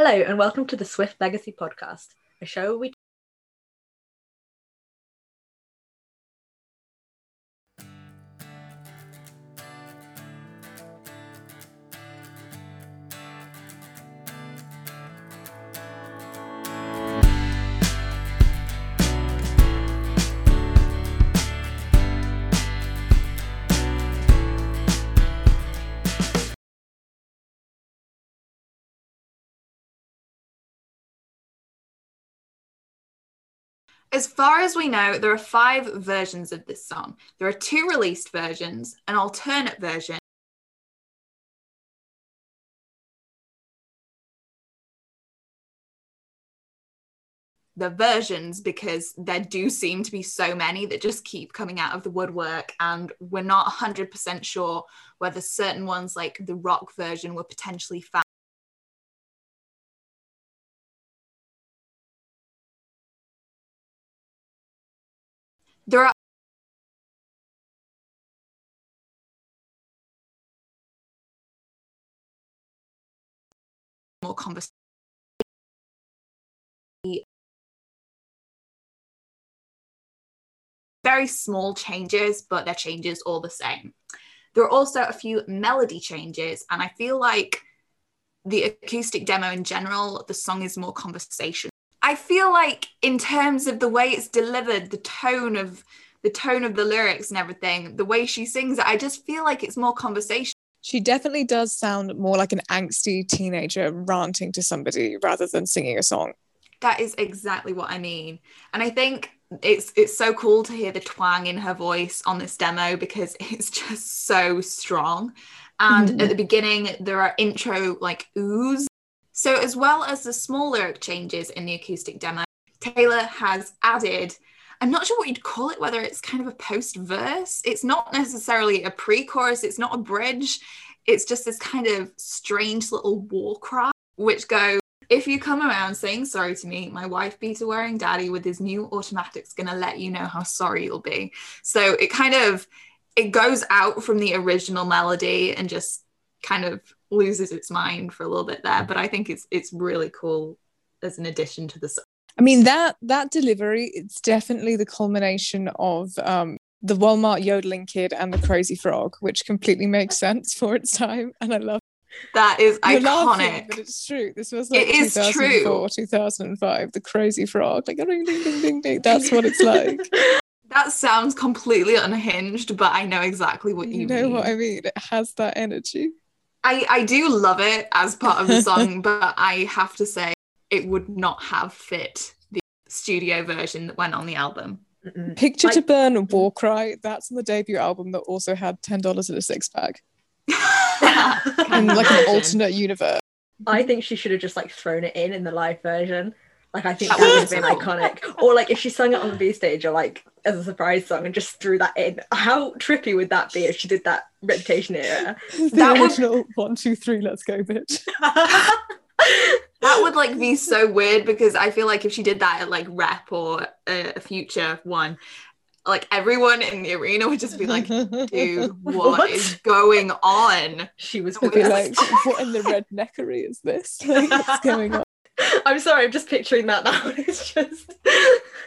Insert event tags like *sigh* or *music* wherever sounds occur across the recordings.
Hello, and welcome to the Swift Legacy podcast, a show we As far as we know, there are five versions of this song. There are two released versions, an alternate version. The versions, because there do seem to be so many that just keep coming out of the woodwork, and we're not 100% sure whether certain ones, like the rock version, were potentially found. There are more conversation. Very small changes, but they're changes all the same. There are also a few melody changes, and I feel like the acoustic demo in general, the song is more conversation. I feel like in terms of the way it's delivered, the tone of the tone of the lyrics and everything, the way she sings it, I just feel like it's more conversation. She definitely does sound more like an angsty teenager ranting to somebody rather than singing a song. That is exactly what I mean. And I think it's it's so cool to hear the twang in her voice on this demo because *laughs* it's just so strong. And Mhm. at the beginning there are intro like oohs. So as well as the small lyric changes in the acoustic demo, Taylor has added I'm not sure what you'd call it, whether it's kind of a post verse. It's not necessarily a pre chorus, it's not a bridge. It's just this kind of strange little war cry, which goes, If you come around saying sorry to me, my wife beater wearing daddy with his new automatic's gonna let you know how sorry you'll be. So it kind of it goes out from the original melody and just kind of loses its mind for a little bit there. But I think it's it's really cool as an addition to the song. I mean that that delivery, it's definitely the culmination of um the Walmart yodeling kid and the crazy frog, which completely makes sense for its time. And I love That is You're laughing, iconic. but it's true. This was like It is true. 2004, 2005, the crazy frog. Like ding ding ding ding ding. That's what it's like. *laughs* That sounds completely unhinged, but I know exactly what you, you know mean. what I mean? It has that energy. I, I do love it as part of the *laughs* song, but I have to say it would not have fit the studio version that went on the album. Mm-mm. Picture to Like- Burn War Cry. That's on the debut album that also had ten dollars in a six pack *laughs* in like an alternate universe. I think she should have just like thrown it in in the live version. Like I think That that would have been iconic. *laughs* Or like if she sung it on the B stage or like as a surprise song and just threw that in. How trippy would that be if she did that Reputation era? The *laughs* That would- original one, two, three, let's go, bitch. *laughs* that would like be so weird because I feel like if she did that at like rep or a, a future one, like everyone in the arena would just be like, dude, what is going on? she was They'd be Yes. like, what in the redneckery is this? Like, what's going on? I'm sorry, I'm just picturing that now. *laughs* It's just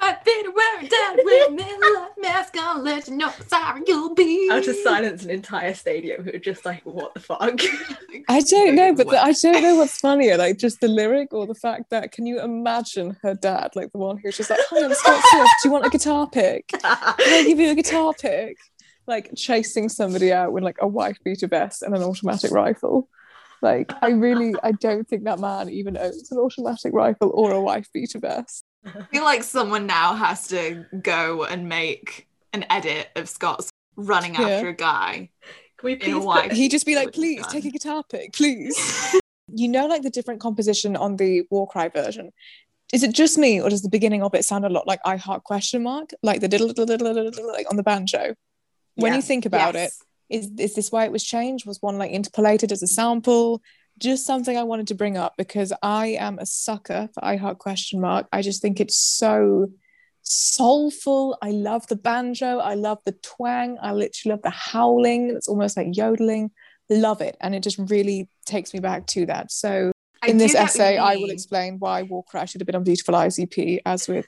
I've been wearing down with Miller mask gonna let you know how sorry you'll be. how just silence an entire stadium who are just like, what the fuck? *laughs* I don't know, but the, I don't know what's funnier, like just the lyric or the fact that can you imagine her dad, like the one who's just like, "Hi, I'm Scott Swift. Do you want a guitar pick? Can I give you a guitar pick?" Like chasing somebody out with like a wife beater vest and an automatic rifle. Like I really, I don't think that man even owns an automatic rifle or a wife beater vest. I feel like someone now has to go and make an edit of Scott's running Yeah. after a guy. Can we In a please white- put- He'd just be like, "Please fun. take a guitar pick, please." *laughs* you know, like the different composition on the War Cry version. Is it just me, or does the beginning of it sound a lot like I Heart question mark, like the diddle diddle diddle diddle diddle, like on the banjo? When Yeah. you think about Yes. it, is is this why it was changed? Was one like interpolated as a sample? Just something I wanted to bring up because I am a sucker for I Heart question mark. I just think it's so soulful. I love the banjo. I love the twang. I literally love the howling. It's almost like yodeling. Love it. And it just really takes me back to that. So I In this get what you essay, I will explain why War Cry should have been on Beautiful Eyes EP, as with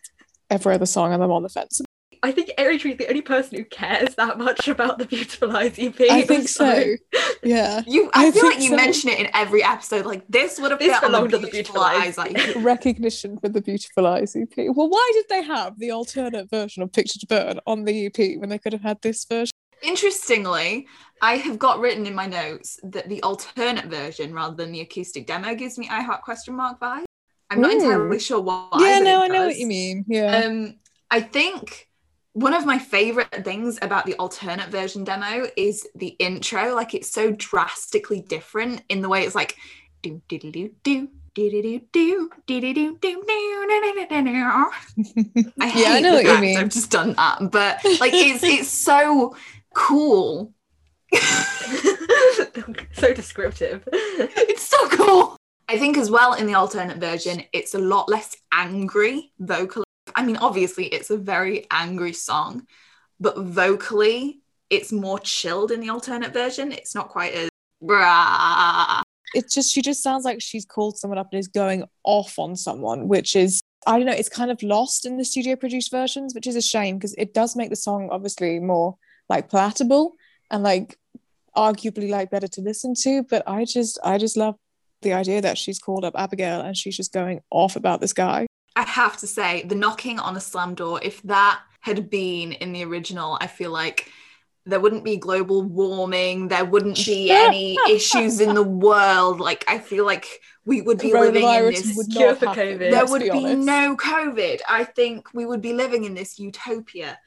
every other song, and I'm on the fence. I think Eritrea is the only person who cares that much about the Beautiful Eyes EP. I think so. Yeah. *laughs* You, I, I feel like you so. mention it in every episode. Like this would have This fit on the belonged on the beautiful, eyes. Eyes. Like *laughs* Recognition for the Beautiful Eyes EP. Well, why did they have the alternate version of Picture to Burn on the EP when they could have had this version? Interestingly, I have got written in my notes that the alternate version rather than the acoustic demo gives me I Heart question mark vibe. I'm not Ooh. entirely sure why. yeah, no, I know what you mean. Yeah. Um, I think one of my favorite things about the alternate version demo is the intro. Like it's so drastically different in the way it's like do do do do do. do-do-do-do, do-do-do-do, do-do-do-do-do. I hate Yeah, I know what you mean. I've just done that, but like it's it's so cool. so descriptive. it's so cool. I think as well in the alternate version, it's a lot less angry vocally. I mean, obviously, it's a very angry song, but vocally, it's more chilled in the alternate version. It's not quite as brah. it's just she just sounds like she's called someone up and is going off on someone, which is I don't know, it's kind of lost in the studio produced versions, which is a shame because it does make the song obviously more like palatable and like arguably like better to listen to. But I just I just love the idea that she's called up Abigail and she's just going off about this guy. I have to say, the knocking on a slam door, if that had been in the original, I feel like there wouldn't be global warming, there wouldn't be any *laughs* issues in the world. Like, I feel like we would be living in this. would cure for COVID. there would be, honest. no COVID. I think we would be living in this utopia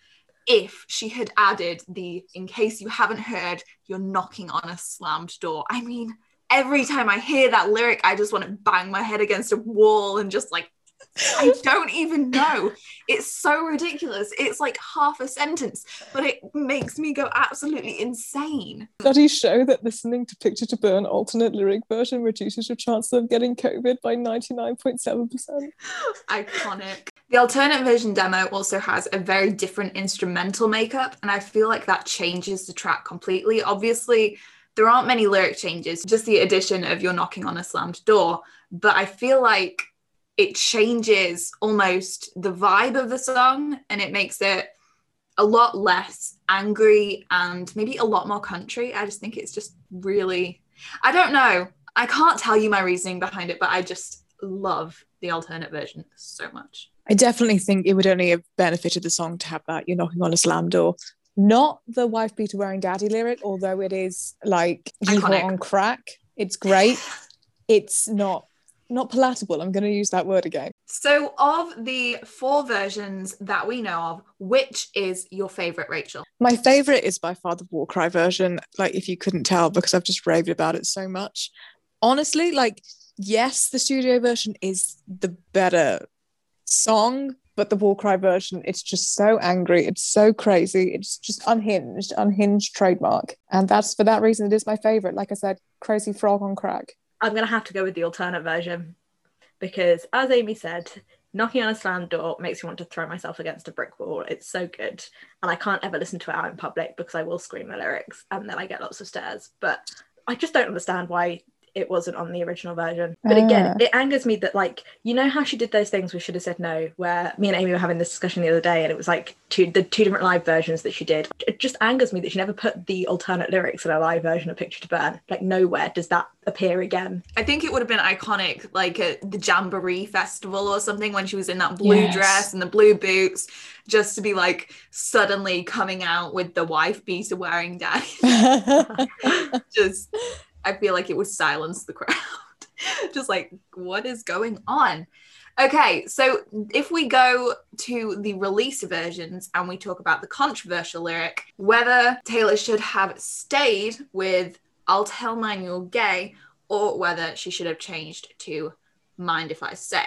if she had added the, in case you haven't heard, you're knocking on a slammed door. I mean, every time I hear that lyric, I just want to bang my head against a wall and just like, I don't even know. It's so ridiculous. It's like half a sentence, but it makes me go absolutely insane. Studies show that listening to Picture to Burn alternate lyric version reduces your chances of getting COVID by 99.7%. Iconic. The alternate version demo also has a very different instrumental makeup, and I feel like that changes the track completely. Obviously, there aren't many lyric changes, just the addition of you're knocking on a slammed door, but I feel like it changes almost the vibe of the song and it makes it a lot less angry and maybe a lot more country. I just think it's just really, I don't know. I can't tell you my reasoning behind it, but I just love the alternate version so much. I definitely think it would only have benefited the song to have that you're knocking on a slam door. Not the wife beater wearing daddy lyric, although it is like you on crack. It's great. *laughs* It's not not palatable. I'm going to use that word again. So, of the four versions that we know of, which is your favorite, Rachel? My favorite is by far the War Cry version. Like if you couldn't tell, because I've just raved about it so much. Honestly, like yes, the studio version is the better song, but the War Cry version, it's just so angry. It's so crazy. It's just unhinged, unhinged trademark. And that's for that reason it is my favorite. Like I said, crazy frog on crack. I'm gonna have to go with the alternate version because, as Amy said, knocking on a slam door makes me want to throw myself against a brick wall. It's so good, and I can't ever listen to it out in public because I will scream the lyrics and then I get lots of stares. But I just don't understand why it wasn't on the original version. But again, Ah. it angers me that like you know how she did those things we should have said no, where me and Amy were having this discussion the other day, and it was like two the two different live versions that she did. It just angers me that she never put the alternate lyrics in a live version of Picture to Burn. Like nowhere does that appear again. I think it would have been iconic, like at the Jamboree Festival or something, when she was in that blue Yes. dress and the blue boots, just to be like suddenly coming out with the wife beater wearing daddy. *laughs* *laughs* just, I feel like it would silence the *laughs* crowd. just like, what is going on? Okay, so if we go to the release versions and we talk about the controversial lyric, whether Taylor should have stayed with I'll tell mine you're gay, or whether she should have changed to mind if I say.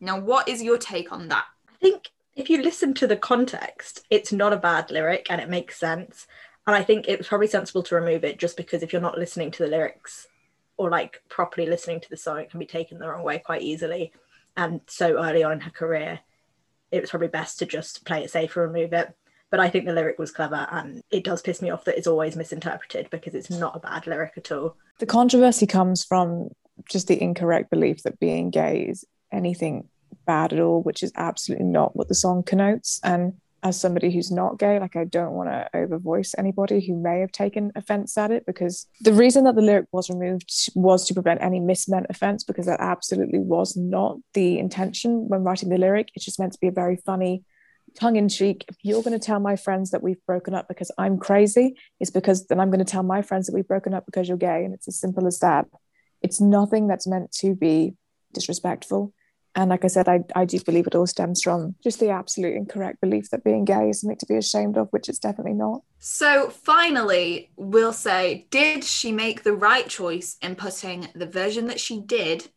Now, what is your take on that? I think if you listen to the context, it's not a bad lyric and it makes sense. And I think it was probably sensible to remove it just because if you're not listening to the lyrics or like properly listening to the song, it can be taken the wrong way quite easily. And so early on in her career, it was probably best to just play it safe and remove it. But I think the lyric was clever and it does piss me off that it's always misinterpreted because it's not a bad lyric at all. the controversy comes from just the incorrect belief that being gay is anything bad at all, which is absolutely not what the song connotes. And as somebody who's not gay, like I don't want to overvoice anybody who may have taken offense at it because the reason that the lyric was removed was to prevent any mismeant offense because that absolutely was not the intention when writing the lyric. It's just meant to be a very funny, tongue in cheek. If you're going to tell my friends that we've broken up because I'm crazy, it's because then I'm going to tell my friends that we've broken up because you're gay. And it's as simple as that. It's nothing that's meant to be disrespectful. And like I said, I, I do believe it all stems from just the absolute incorrect belief that being gay is something to be ashamed of, which it's definitely not. So finally, we'll say, did she make the right choice in putting the version that she did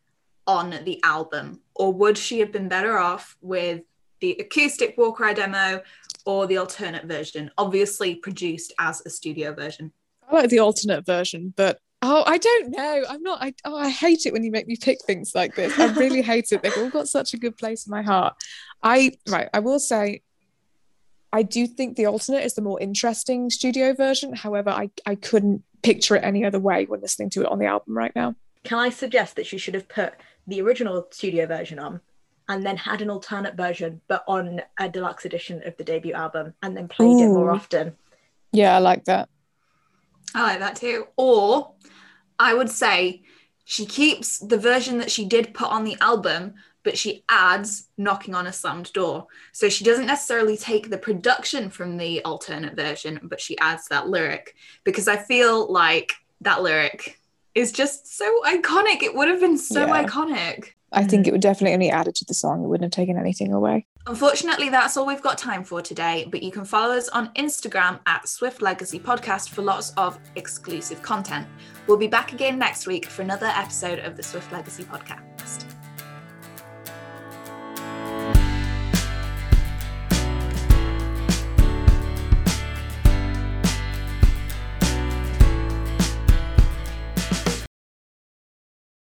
on the album? Or would she have been better off with the acoustic War Cry demo or the alternate version, obviously produced as a studio version? I like the alternate version, but Oh, I don't know. I'm not. I oh, I hate it when you make me pick things like this. I really *laughs* hate it. They've all got such a good place in my heart. I right. I will say, I do think the alternate is the more interesting studio version. However, I I couldn't picture it any other way when listening to it on the album right now. Can I suggest that you should have put the original studio version on, and then had an alternate version, but on a deluxe edition of the debut album, and then played Ooh. it more often. Yeah, I like that. I like that too. Or I would say she keeps the version that she did put on the album, but she adds knocking on a slammed door. So she doesn't necessarily take the production from the alternate version, but she adds that lyric because I feel like that lyric is just so iconic. It would have been so yeah. iconic. I think mm. it would definitely only added to the song. It wouldn't have taken anything away. Unfortunately, that's all we've got time for today, but you can follow us on Instagram at Swift Legacy Podcast for lots of exclusive content. We'll be back again next week for another episode of the Swift Legacy Podcast.